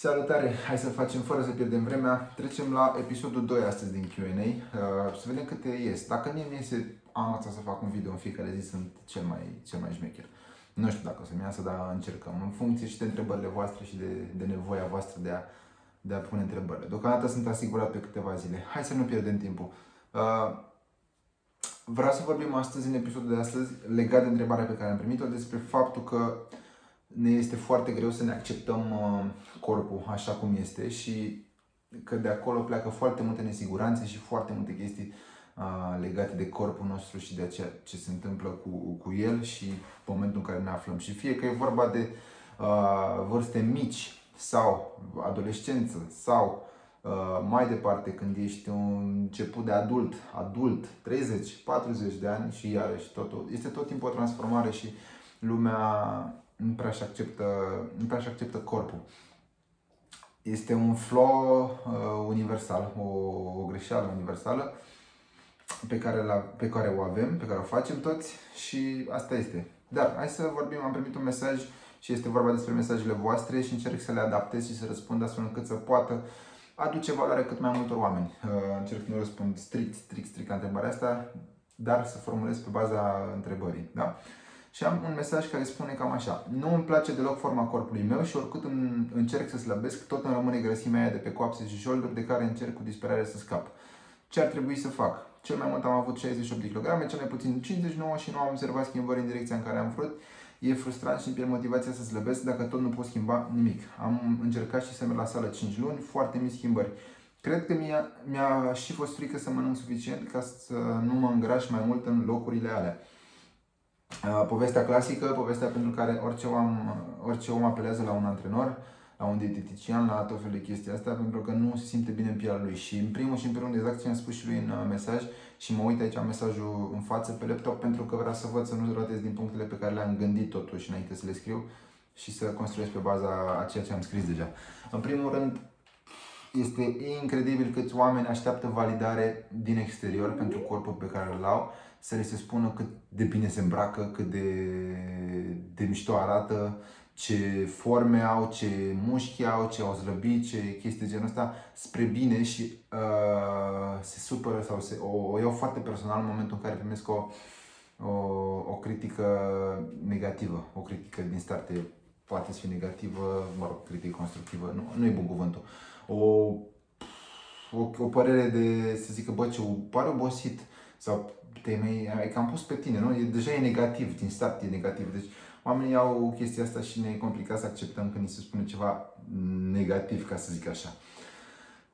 Salutare! Hai să facem fără să pierdem vremea. Trecem la episodul 2 astăzi din Q&A. Uh, să vedem câte ies. Dacă mie mi iese, am învățat să fac un video în fiecare zi, sunt cel mai, cel mai șmecher. Nu știu dacă o să-mi iasă, dar încercăm. În funcție și de întrebările voastre și de, de nevoia voastră de a, de a pune întrebările. Deocamdată sunt asigurat pe câteva zile. Hai să nu pierdem timpul. Uh, vreau să vorbim astăzi, în episodul de astăzi, legat de întrebarea pe care am primit-o, despre faptul că ne este foarte greu să ne acceptăm uh, corpul așa cum este și că de acolo pleacă foarte multe nesiguranțe și foarte multe chestii uh, legate de corpul nostru și de ceea ce se întâmplă cu, cu el și momentul în care ne aflăm. Și fie că e vorba de uh, vârste mici sau adolescență sau uh, mai departe când ești un început de adult, adult, 30, 40 de ani și iarăși totul. Este tot timpul o transformare și lumea nu prea și acceptă, nu prea și acceptă corpul. Este un flow uh, universal, o, o greșeală universală pe care, la, pe care o avem, pe care o facem toți și asta este. Dar hai să vorbim, am primit un mesaj și este vorba despre mesajele voastre și încerc să le adaptez și să răspund astfel încât să poată aduce valoare cât mai multor oameni. Uh, încerc să nu răspund strict, strict, strict la întrebarea asta, dar să formulez pe baza întrebării. Da? Și am un mesaj care spune cam așa. Nu îmi place deloc forma corpului meu și oricât încerc să slăbesc, tot îmi rămâne grăsimea aia de pe coapse și șolduri de care încerc cu disperare să scap. Ce ar trebui să fac? Cel mai mult am avut 68 de kg, cel mai puțin 59 și nu am observat schimbări în direcția în care am vrut. E frustrant și îmi pierd motivația să slăbesc dacă tot nu pot schimba nimic. Am încercat și să merg la sală 5 luni, foarte mici schimbări. Cred că mi-a, mi-a și fost frică să mănânc suficient ca să nu mă îngraș mai mult în locurile alea. Uh, povestea clasică, povestea pentru care orice om, orice om apelează la un antrenor, la un dietetician, la tot felul de chestii astea, pentru că nu se simte bine în pielea lui. Și în primul și în primul rând, exact ce am spus și lui în uh, mesaj, și mă uit aici mesajul în față pe laptop pentru că vreau să văd să nu ratez din punctele pe care le-am gândit totuși înainte să le scriu și să construiesc pe baza a ceea ce am scris deja. În primul rând, este incredibil câți oameni așteaptă validare din exterior pentru corpul pe care îl au să le se spună cât de bine se îmbracă, cât de, de mișto arată, ce forme au, ce mușchi au, ce au slăbit, ce chestii de genul ăsta, spre bine și uh, se supără sau se, o, o iau foarte personal în momentul în care primesc o, o, o critică negativă, o critică din start poate să fie negativă, mă rog, critică constructivă, nu, nu e bun cuvântul. O, o, o părere de, să zică, bă, ce pare obosit sau te-ai ai cam pus pe tine, nu? E, deja e negativ, din start e negativ. Deci oamenii au chestia asta și ne e complicat să acceptăm când ni se spune ceva negativ, ca să zic așa.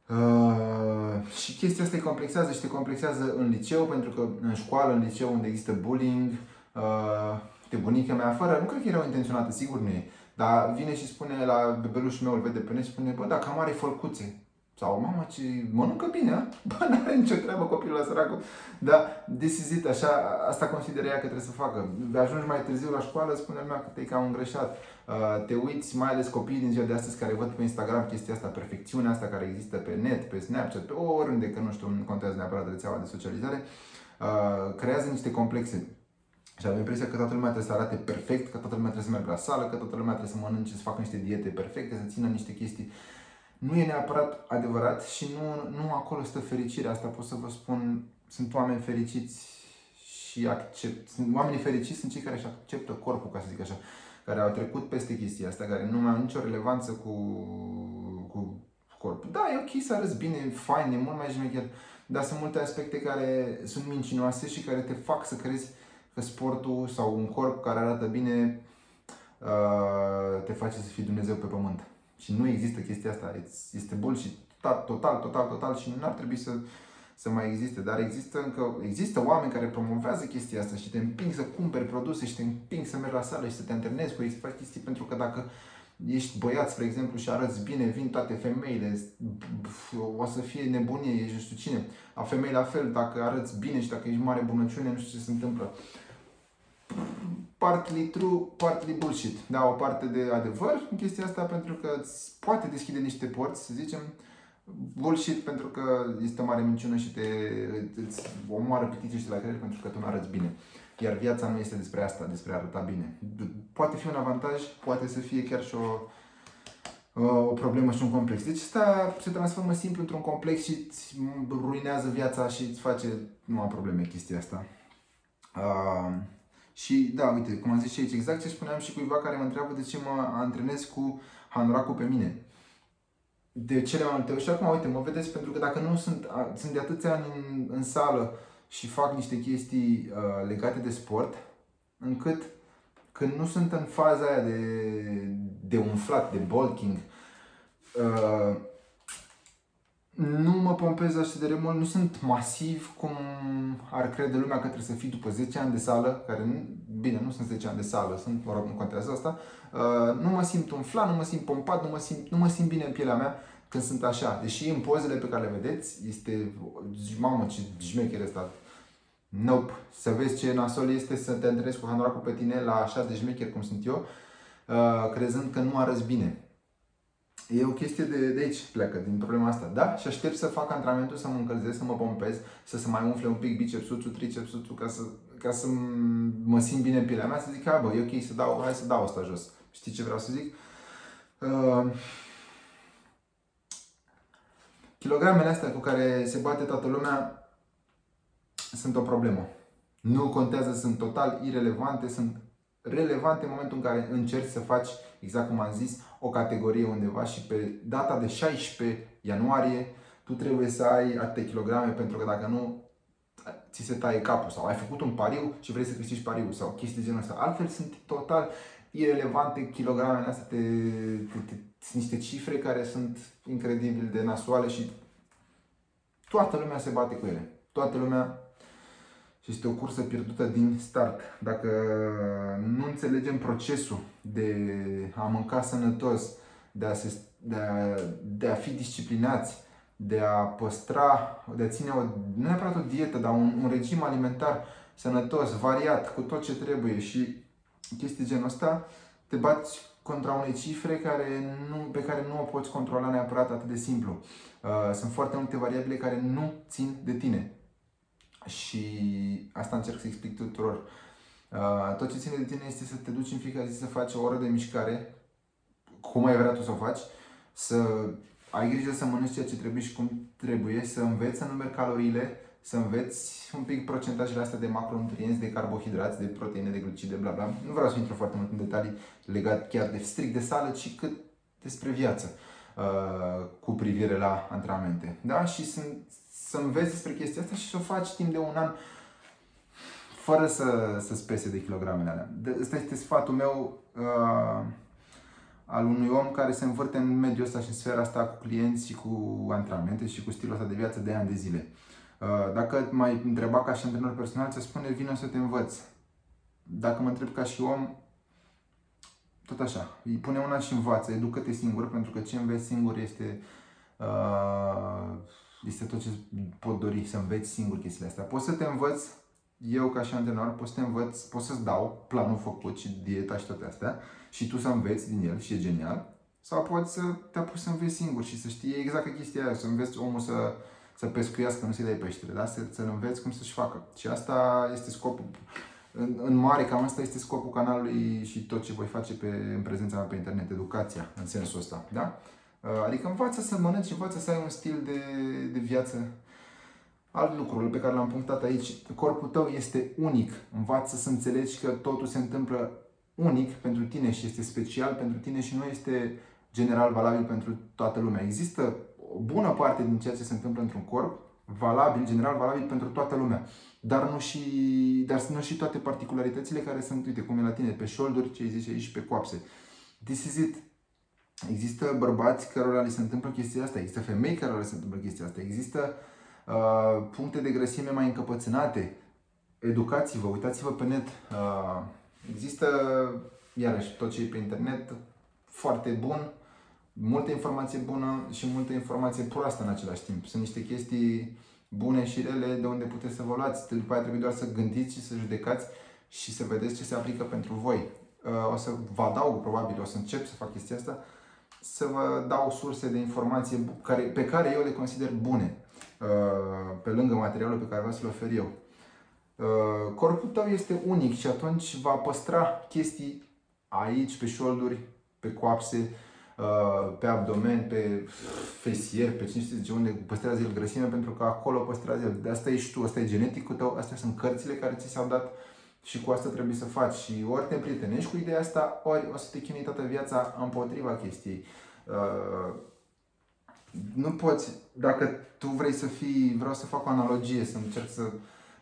Uh, și chestia asta te complexează și te complexează în liceu, pentru că în școală, în liceu unde există bullying, uh, de bunica mea afară, nu cred că era intenționată, sigur nu e, dar vine și spune la bebelușul meu, îl vede pe net și spune, bă, dacă am are fălcuțe. Sau, mamă, ce mănâncă bine, a? Bă, nu are nicio treabă copilul ăla săracul. Dar, this is it, așa, asta consideră ea că trebuie să facă. De ajungi mai târziu la școală, spune lumea că te-ai cam îngreșat. Uh, te uiți, mai ales copiii din ziua de astăzi care văd pe Instagram chestia asta, perfecțiunea asta care există pe net, pe Snapchat, pe oriunde, că nu știu, nu contează neapărat rețeaua de socializare, uh, creează niște complexe. Și avem impresia că toată lumea trebuie să arate perfect, că toată lumea trebuie să meargă la sală, că toată lumea trebuie să mănânce, să facă niște diete perfecte, să țină niște chestii nu e neapărat adevărat și nu, nu acolo stă fericirea. Asta pot să vă spun, sunt oameni fericiți și accept, sunt oamenii fericiți sunt cei care își acceptă corpul, ca să zic așa, care au trecut peste chestia asta, care nu mai au nicio relevanță cu, cu corpul. Da, e ok să arăți bine, fain, e mult mai șmecher, dar sunt multe aspecte care sunt mincinoase și care te fac să crezi că sportul sau un corp care arată bine uh, te face să fii Dumnezeu pe pământ. Și nu există chestia asta. Este bullshit total, total, total, total și nu ar trebui să, să mai existe. Dar există încă, există oameni care promovează chestia asta și te împing să cumperi produse și te împing să mergi la sală și să te antrenezi cu ei, să faci chestii pentru că dacă ești băiat, spre exemplu, și arăți bine, vin toate femeile, o să fie nebunie, ești nu știu cine. A femei la fel, dacă arăți bine și dacă ești mare bunăciune, nu știu ce se întâmplă partly true, partly bullshit. Da, o parte de adevăr în chestia asta pentru că îți poate deschide niște porți, să zicem, bullshit pentru că este o mare minciună și te, îți omoară pitice la creier pentru că tu nu arăți bine. Iar viața nu este despre asta, despre a arăta bine. Poate fi un avantaj, poate să fie chiar și o, o problemă și un complex. Deci asta se transformă simplu într-un complex și îți ruinează viața și îți face numai probleme chestia asta. Uh, și da, uite, cum am zis și aici, exact ce spuneam și cuiva care mă întreabă de ce mă antrenez cu Hanraku pe mine. De cele mai multe ori. Și acum, uite, mă vedeți, pentru că dacă nu sunt, sunt de atâția ani în, în sală și fac niște chestii uh, legate de sport, încât când nu sunt în faza aia de, de umflat, de bulking, uh, nu mă pompez așa de remol, nu sunt masiv cum ar crede lumea că trebuie să fii după 10 ani de sală, care nu, bine, nu sunt 10 ani de sală, sunt, mă rog, nu contează asta, uh, nu mă simt umflat, nu mă simt pompat, nu mă simt, nu mă simt bine în pielea mea când sunt așa. Deși în pozele pe care le vedeți, este, mamă, ce șmecher ăsta, Nope. Să vezi ce nasol este să te întâlnești cu hanoracul pe tine la așa de șmecher cum sunt eu, uh, crezând că nu arăți bine. E o chestie de, de aici pleacă, din problema asta. Da? Și aștept să fac antrenamentul, să mă încălzesc, să mă pompez, să se mai umfle un pic bicepsul, tricepsul, ca să, ca să mă simt bine în pielea mea, să zic, bă, e ok, să dau, hai să dau asta jos. Știi ce vreau să zic? Uh, kilogramele astea cu care se bate toată lumea sunt o problemă. Nu contează, sunt total irelevante, sunt relevante în momentul în care încerci să faci, exact cum am zis, o categorie undeva și pe data de 16 ianuarie tu trebuie să ai atâtea kilograme pentru că dacă nu ți se taie capul sau ai făcut un pariu și vrei să câștigi pariul sau chestii de genul ăsta. Altfel sunt total irelevante kilogramele astea, te, te, te, sunt niște cifre care sunt incredibil de nasoale și toată lumea se bate cu ele. Toată lumea și este o cursă pierdută din start. Dacă nu înțelegem procesul de a mânca sănătos, de a, se, de a, de a fi disciplinați, de a păstra, de a ține o, nu neapărat o dietă, dar un, un regim alimentar sănătos, variat, cu tot ce trebuie și chestii genul ăsta, te bați contra unei cifre care nu, pe care nu o poți controla neapărat atât de simplu. Uh, sunt foarte multe variabile care nu țin de tine. Și asta încerc să explic tuturor. Uh, tot ce ține de tine este să te duci în fiecare zi să faci o oră de mișcare, cum ai vrea tu să o faci, să ai grijă să mănânci ceea ce trebuie și cum trebuie, să înveți să numeri caloriile, să înveți un pic procentajele astea de macronutrienți, de carbohidrați, de proteine, de glucide, bla bla. Nu vreau să intru foarte mult în detalii legat chiar de strict de sală, ci cât despre viață uh, cu privire la antrenamente. Da? Și sunt să înveți despre chestia asta și să o faci timp de un an fără să, să spese de kilogramele alea. Ăsta este sfatul meu uh, al unui om care se învârte în mediul ăsta și în sfera asta cu clienți și cu antrenamente și cu stilul ăsta de viață de ani de zile. Uh, dacă mai întreba ca și antrenor personal, ți spune vino să te învăț. Dacă mă întreb ca și om, tot așa. Îi pune una și învață, educă-te singur, pentru că ce înveți singur este uh, este tot ce pot dori, să înveți singur chestiile astea. Poți să te învăț, eu ca și antrenor, pot să te învăț, pot să-ți dau planul făcut și dieta și toate astea și tu să înveți din el și e genial. Sau poți să te apuci să înveți singur și să știi exact chestia aia, să înveți omul să, să pescuiască, nu să-i dai peștele, da? să, să-l înveți cum să-și facă. Și asta este scopul. În, în mare, cam asta este scopul canalului și tot ce voi face pe, în prezența mea pe internet, educația, în sensul ăsta. Da? Uh, adică învață să mănânci, învață să ai un stil de, de viață. Alt lucru pe care l-am punctat aici, corpul tău este unic. Învață să înțelegi că totul se întâmplă unic pentru tine și este special pentru tine și nu este general valabil pentru toată lumea. Există o bună parte din ceea ce se întâmplă într-un corp valabil, general valabil pentru toată lumea. Dar nu și, dar nu și toate particularitățile care sunt, uite, cum e la tine, pe șolduri, ce ai zis aici, pe coapse. This is it. Există bărbați cărora li se întâmplă chestia asta, există femei cărora li se întâmplă chestia asta, există uh, puncte de grăsime mai încăpățânate. Educați-vă, uitați-vă pe net. Uh, există, iarăși, tot ce e pe internet, foarte bun, multă informație bună și multă informație proastă în același timp. Sunt niște chestii bune și rele de unde puteți să vă luați. După aia trebuie doar să gândiți și să judecați și să vedeți ce se aplică pentru voi. Uh, o să vă adaug, probabil, o să încep să fac chestia asta, să vă dau surse de informație care, pe care eu le consider bune, uh, pe lângă materialul pe care vreau să-l ofer eu. Uh, corpul tău este unic și atunci va păstra chestii aici, pe șolduri, pe coapse, uh, pe abdomen, pe fesier, pe cine știe unde păstrează el grăsimea, pentru că acolo păstrează el. De asta ești tu, asta e geneticul tău, astea sunt cărțile care ți s-au dat și cu asta trebuie să faci. Și ori te prietenești cu ideea asta, ori o să te chinui toată viața împotriva chestiei. Uh, nu poți, dacă tu vrei să fii, vreau să fac o analogie, să încerc să,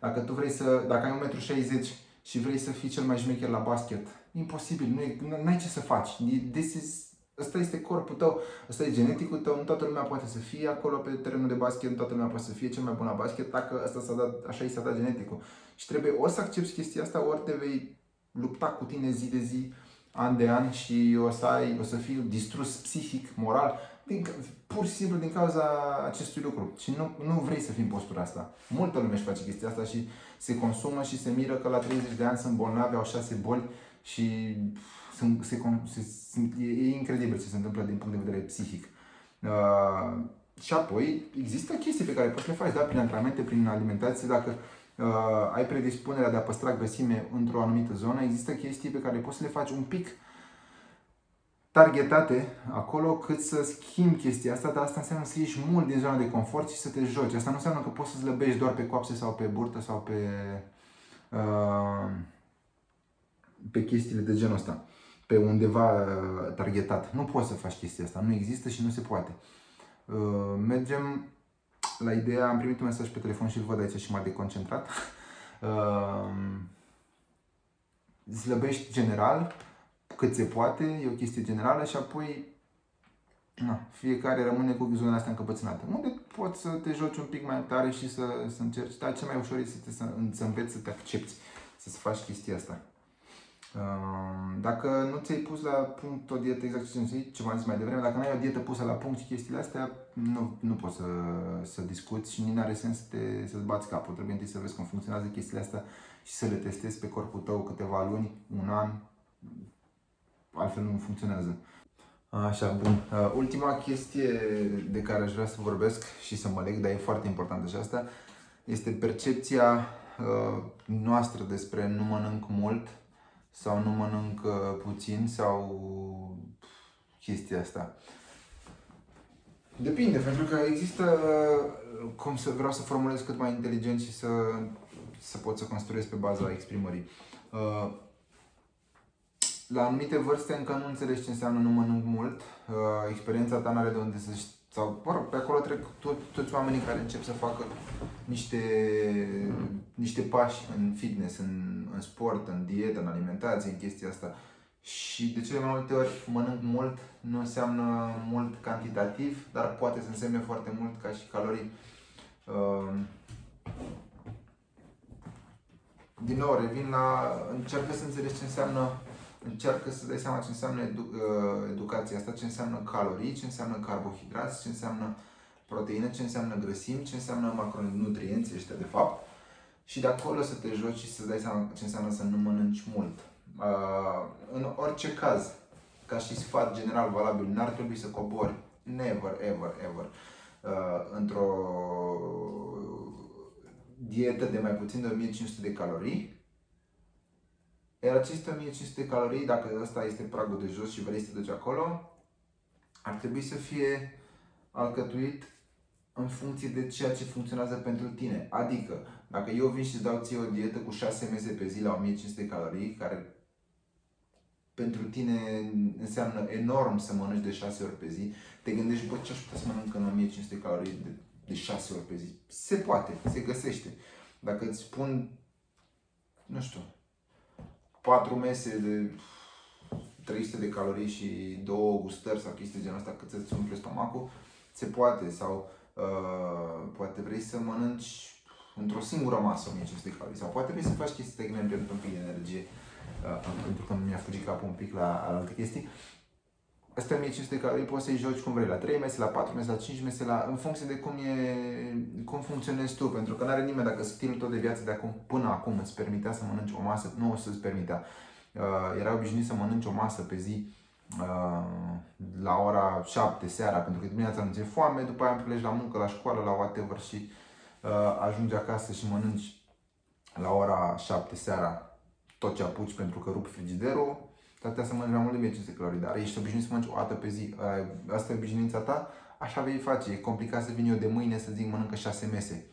dacă tu vrei să, dacă ai 1,60 m și vrei să fii cel mai șmecher la basket, imposibil, nu ai ce să faci. This is, ăsta este corpul tău, ăsta e geneticul tău, nu toată lumea poate să fie acolo pe terenul de basket, nu toată lumea poate să fie cel mai bun la basket, dacă ăsta s-a dat, așa i s-a dat geneticul. Și trebuie ori să accepti chestia asta, ori te vei lupta cu tine zi de zi, an de an și o să, ai, o să fii distrus psihic, moral, din, pur și simplu din cauza acestui lucru. Și nu, nu vrei să fii în postura asta. Multă lume își face chestia asta și se consumă și se miră că la 30 de ani sunt bolnavi, au șase boli și sunt, se, se, sunt, e, e incredibil ce se întâmplă din punct de vedere psihic. Uh, și apoi există chestii pe care poți să le faci, da, prin antrenamente, prin alimentație, dacă uh, ai predispunerea de a păstra grăsime într-o anumită zonă, există chestii pe care poți să le faci un pic uh, targetate acolo cât să schimbi chestia asta, dar asta înseamnă să ieși mult din zona de confort și să te joci. Asta nu înseamnă că poți să slăbești doar pe coapse sau pe burtă sau pe, uh, pe chestiile de genul ăsta, pe undeva uh, targetat. Nu poți să faci chestia asta, nu există și nu se poate. Uh, mergem la ideea, am primit un mesaj pe telefon și îl văd aici și m-a deconcentrat. Uh, slăbești general, cât se poate, e o chestie generală și apoi na, fiecare rămâne cu zona asta încăpățânată. Unde poți să te joci un pic mai tare și să, să încerci, dar cel mai ușor este să, te, să, să înveți să te accepti, să-ți faci chestia asta. Dacă nu ți-ai pus la punct o dietă exact ce ce v-am zis mai devreme, dacă nu ai o dietă pusă la punct și chestiile astea, nu, nu poți să, să discuți și nici nu are sens să te, să-ți bați capul. Trebuie întâi să vezi cum funcționează chestiile astea și să le testezi pe corpul tău câteva luni, un an, altfel nu funcționează. Așa, bun. Uh, ultima chestie de care aș vrea să vorbesc și să mă leg, dar e foarte importantă și asta, este percepția uh, noastră despre nu mănânc mult sau nu mănânc uh, puțin sau chestia asta. Depinde, pentru că există, cum să vreau să formulez cât mai inteligent și să, să pot să construiesc pe baza exprimării la anumite vârste încă nu înțelegi ce înseamnă nu mănânc mult. Uh, experiența ta n-are de unde să știi. Sau, mă rog, pe acolo trec tot, toți oamenii care încep să facă niște, niște pași în fitness, în, în sport, în dietă, în alimentație, în chestia asta. Și de cele mai multe ori mănânc mult nu înseamnă mult cantitativ, dar poate să însemne foarte mult ca și calorii. Uh, din nou, revin la, încearcă să înțelegi ce înseamnă încearcă să dai seama ce înseamnă edu- uh, educația asta, ce înseamnă calorii, ce înseamnă carbohidrați, ce înseamnă proteină, ce înseamnă grăsimi, ce înseamnă macronutrienți ăștia de fapt. Și de acolo să te joci și să dai seama ce înseamnă să nu mănânci mult. Uh, în orice caz, ca și sfat general valabil, n-ar trebui să cobori. Never, ever, ever. Uh, într-o dietă de mai puțin de 1500 de calorii iar aceste 1500 calorii, dacă ăsta este pragul de jos și vrei să te duci acolo, ar trebui să fie alcătuit în funcție de ceea ce funcționează pentru tine. Adică, dacă eu vin și îți dau ție o dietă cu 6 mese pe zi la 1500 calorii, care pentru tine înseamnă enorm să mănânci de 6 ori pe zi, te gândești, bă, ce aș putea să mănânc în 1500 calorii de, de 6 ori pe zi? Se poate, se găsește. Dacă îți spun, nu știu, 4 mese de 300 de calorii și două gustări sau chestii de genul ăsta cât să-ți umple stomacul, se poate. Sau uh, poate vrei să mănânci într-o singură masă 1500 de calorii. Sau poate vrei să faci chestii de pentru un pic de energie. Uh, pentru că mi-a fugit capul un pic la alte chestii. Astea 1500 de calorii poți să-i joci cum vrei, la 3 mese, la 4 mese, la 5 mese, la, în funcție de cum, e, cum funcționezi tu. Pentru că nu are nimeni, dacă stilul tău de viață de acum până acum îți permitea să mănânci o masă, nu o să-ți permitea. Uh, era obișnuit să mănânci o masă pe zi uh, la ora 7 seara, pentru că dimineața nu ți-e foame, după aia pleci la muncă, la școală, la whatever și uh, ajungi acasă și mănânci la ora 7 seara tot ce apuci pentru că rup frigiderul Toate să mănânci mai mult de 1500 calorii, dar ești obișnuit să mănânci o dată pe zi. Asta e obișnuința ta, așa vei face. E complicat să vin eu de mâine să zic mănâncă 6 mese.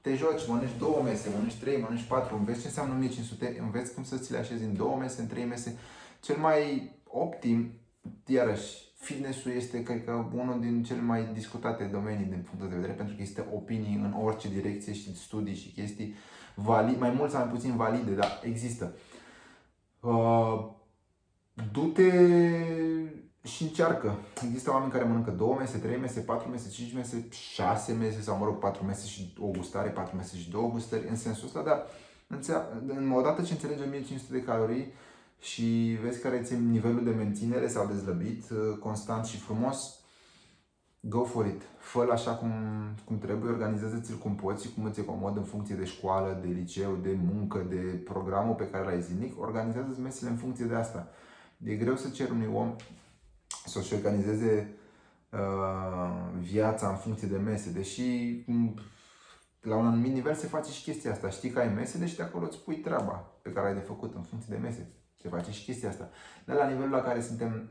Te joci, mănânci două mese, mănânci trei, mănânci patru, înveți ce înseamnă 1500, înveți cum să ți le așezi în două mese, în trei mese. Cel mai optim, iarăși, fitnessul este, cred că, unul din cele mai discutate domenii din punctul de vedere, pentru că există opinii în orice direcție și studii și chestii valide, mai mult sau mai puțin valide, dar există. Uh, du-te și încearcă. Există oameni care mănâncă 2 mese, 3 mese, 4 mese, 5 mese, 6 mese sau mă rog 4 mese și o gustare, 4 mese și două gustări în sensul ăsta, dar în odată ce înțelegi 1500 de calorii și vezi care ți nivelul de menținere sau de zlăbit uh, constant și frumos, go for it. fă așa cum, cum trebuie, organizează-ți-l cum poți și cum îți e comod în funcție de școală, de liceu, de muncă, de programul pe care l-ai zilnic. Organizează-ți mesele în funcție de asta. E greu să cer unui om să-și organizeze uh, viața în funcție de mese, deși la un anumit nivel se face și chestia asta. Știi că ai mese, deci de acolo îți pui treaba pe care ai de făcut în funcție de mese. Se face și chestia asta. Dar la nivelul la care suntem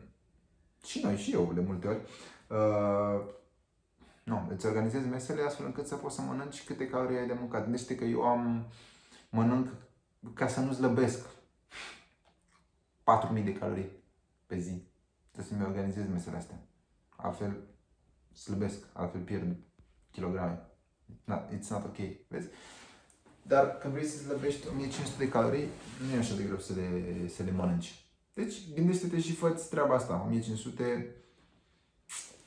și noi și eu de multe ori, uh, nu, îți organizezi mesele astfel încât să poți să mănânci câte calorii ai de mâncat. Gândește că eu am mănânc ca să nu slăbesc 4000 de calorii pe zi. Trebuie să-mi organizez mesele astea. Altfel slăbesc, altfel pierd kilograme. Not, it's not ok. Vezi? Dar când vrei să slăbești 1500 de calorii, nu e așa de greu să le, să le mănânci. Deci gândește-te și fă treaba asta. 1500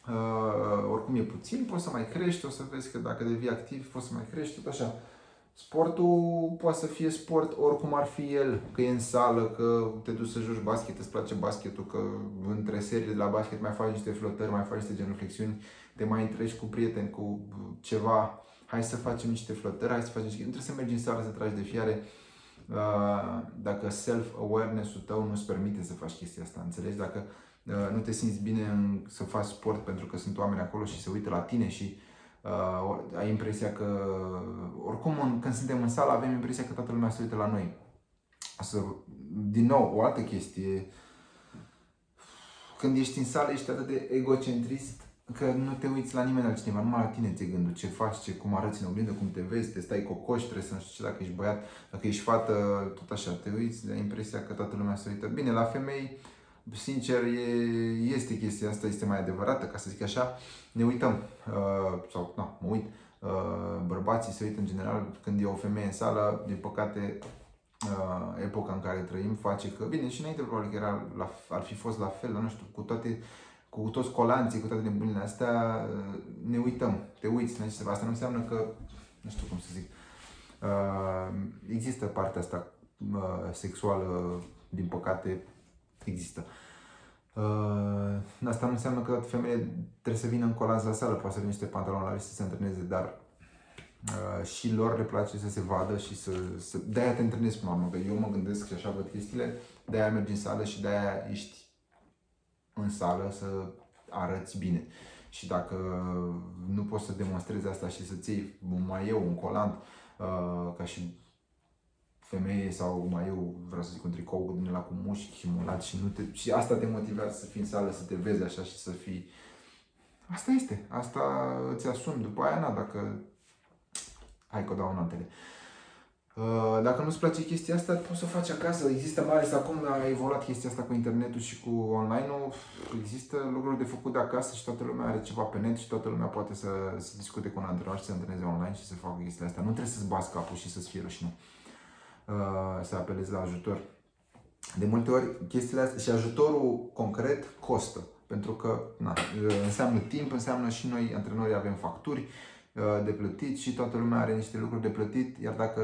Uh, oricum e puțin, poți să mai crești, o să vezi că dacă devii activ poți să mai crești, tot așa. Sportul poate să fie sport oricum ar fi el, că e în sală, că te duci să joci basket, îți place basketul, că între seriile de la basket mai faci niște flotări, mai faci niște genuflexiuni, te mai întrești cu prieteni, cu ceva, hai să facem niște flotări, hai să facem niște... Nu trebuie să mergi în sală să tragi de fiare, uh, dacă self-awareness-ul tău nu-ți permite să faci chestia asta, înțelegi? Dacă uh, nu te simți bine în, să faci sport pentru că sunt oameni acolo și se uită la tine și uh, ai impresia că, oricum în, când suntem în sală avem impresia că toată lumea se uită la noi. Să, din nou, o altă chestie, când ești în sală ești atât de egocentrist că nu te uiți la nimeni altcineva, numai la tine ți gândul, ce faci, ce, cum arăți în oglindă, cum te vezi, te stai cocoș, trebuie să nu știu ce, dacă ești băiat, dacă ești fată, tot așa, te uiți, ai impresia că toată lumea se uită. Bine, la femei, sincer, e, este chestia asta, este mai adevărată, ca să zic așa, ne uităm, uh, sau, nu, mă uit, uh, bărbații se uită în general când e o femeie în sală, din păcate, uh, epoca în care trăim face că, bine, și înainte probabil că era la, ar fi fost la fel, nu știu, cu toate cu toți colanții, cu toate nebunile astea, ne uităm, te uiți, ne Asta nu înseamnă că, nu știu cum să zic, uh, există partea asta uh, sexuală, din păcate, există. Uh, asta nu înseamnă că femeile trebuie să vină în colanți la sală, poate să vină niște pantaloni la să se antreneze, dar și lor le place să se vadă și să... să... De-aia te întâlnesc până la urmă, că eu mă gândesc și așa văd chestiile, de-aia mergi în sală și de-aia ești în sală să arăți bine. Și dacă nu poți să demonstrezi asta și să-ți iei un maieu, un colant, uh, ca și femeie sau mai eu vreau să zic un tricou din la cu mușchi și mulat și, nu te, și asta te motivează să fii în sală, să te vezi așa și să fii... Asta este, asta îți asumi. După aia, na, dacă... Hai că o dau în altele. Uh, Uh, dacă nu-ți place chestia asta, poți să o faci acasă. Există mai ales acum a evoluat chestia asta cu internetul și cu online-ul. Există lucruri de făcut de acasă și toată lumea are ceva pe net și toată lumea poate să, să discute cu un antrenor și să antreneze online și să facă chestia asta. Nu trebuie să-ți bați capul și să-ți fie rușine. Uh, să apelezi la ajutor. De multe ori chestiile astea și ajutorul concret costă. Pentru că na, înseamnă timp, înseamnă și noi antrenorii avem facturi, Uh, de plătit și toată lumea are niște lucruri de plătit, iar dacă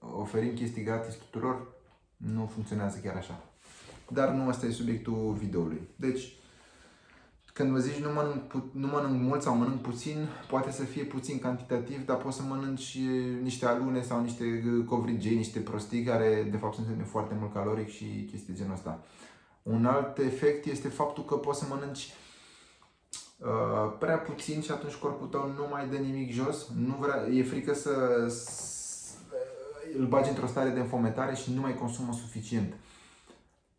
oferim chestii gratis tuturor, nu funcționează chiar așa. Dar nu asta e subiectul videoului. Deci, când vă zici nu mănânc, nu mănânc mult sau mănânc puțin, poate să fie puțin cantitativ, dar poți să mănânci niște alune sau niște covrigei, niște prostii care de fapt sunt foarte mult caloric și chestii genul ăsta. Un alt efect este faptul că poți să mănânci Uh, prea puțin și atunci corpul tău nu mai dă nimic jos, nu vrea, e frică să, să îl bagi într-o stare de înfometare și nu mai consumă suficient.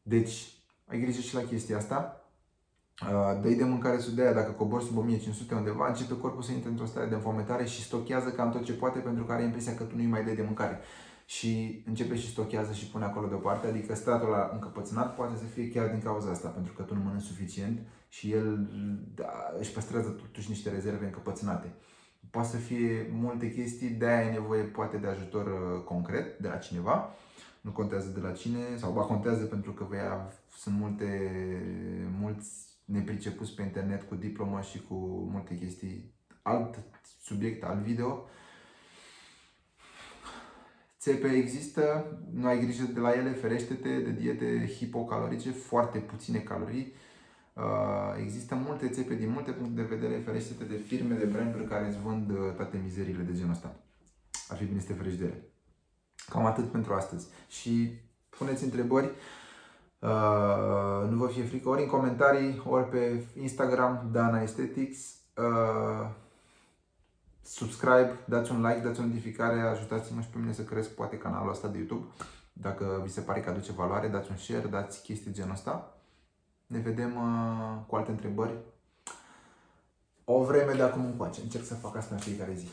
Deci, ai grijă și la chestia asta. Uh, dă de mâncare sub de aia, dacă cobori sub 1500 undeva, începe corpul să intre într-o stare de înfometare și stochează cam tot ce poate pentru că are impresia că tu nu-i mai dai de mâncare. Și începe și stochează și pune acolo deoparte, adică statul la încăpățânat poate să fie chiar din cauza asta, pentru că tu nu mănânci suficient și el da, își păstrează totuși niște rezerve încăpățânate. Poate să fie multe chestii, de aia e nevoie poate de ajutor uh, concret de la cineva, nu contează de la cine, sau ba contează pentru că vei, sunt multe, mulți nepricepuți pe internet cu diplomă și cu multe chestii, alt subiect, alt video. țepe există, nu ai grijă de la ele, ferește-te de diete hipocalorice, foarte puține calorii. Uh, există multe țepe din multe puncte de vedere, ferește-te de firme, de branduri care îți vând uh, toate mizeriile de genul ăsta. Ar fi bine să te ferești de ele. Cam atât pentru astăzi. Și puneți întrebări. Uh, nu vă fie frică ori în comentarii, ori pe Instagram, Dana Aesthetics. Uh, subscribe, dați un like, dați o notificare, ajutați-mă și pe mine să cresc poate canalul ăsta de YouTube. Dacă vi se pare că aduce valoare, dați un share, dați chestii genul ăsta. Ne vedem uh, cu alte întrebări o vreme de acum încoace. Încerc să fac asta în fiecare zi.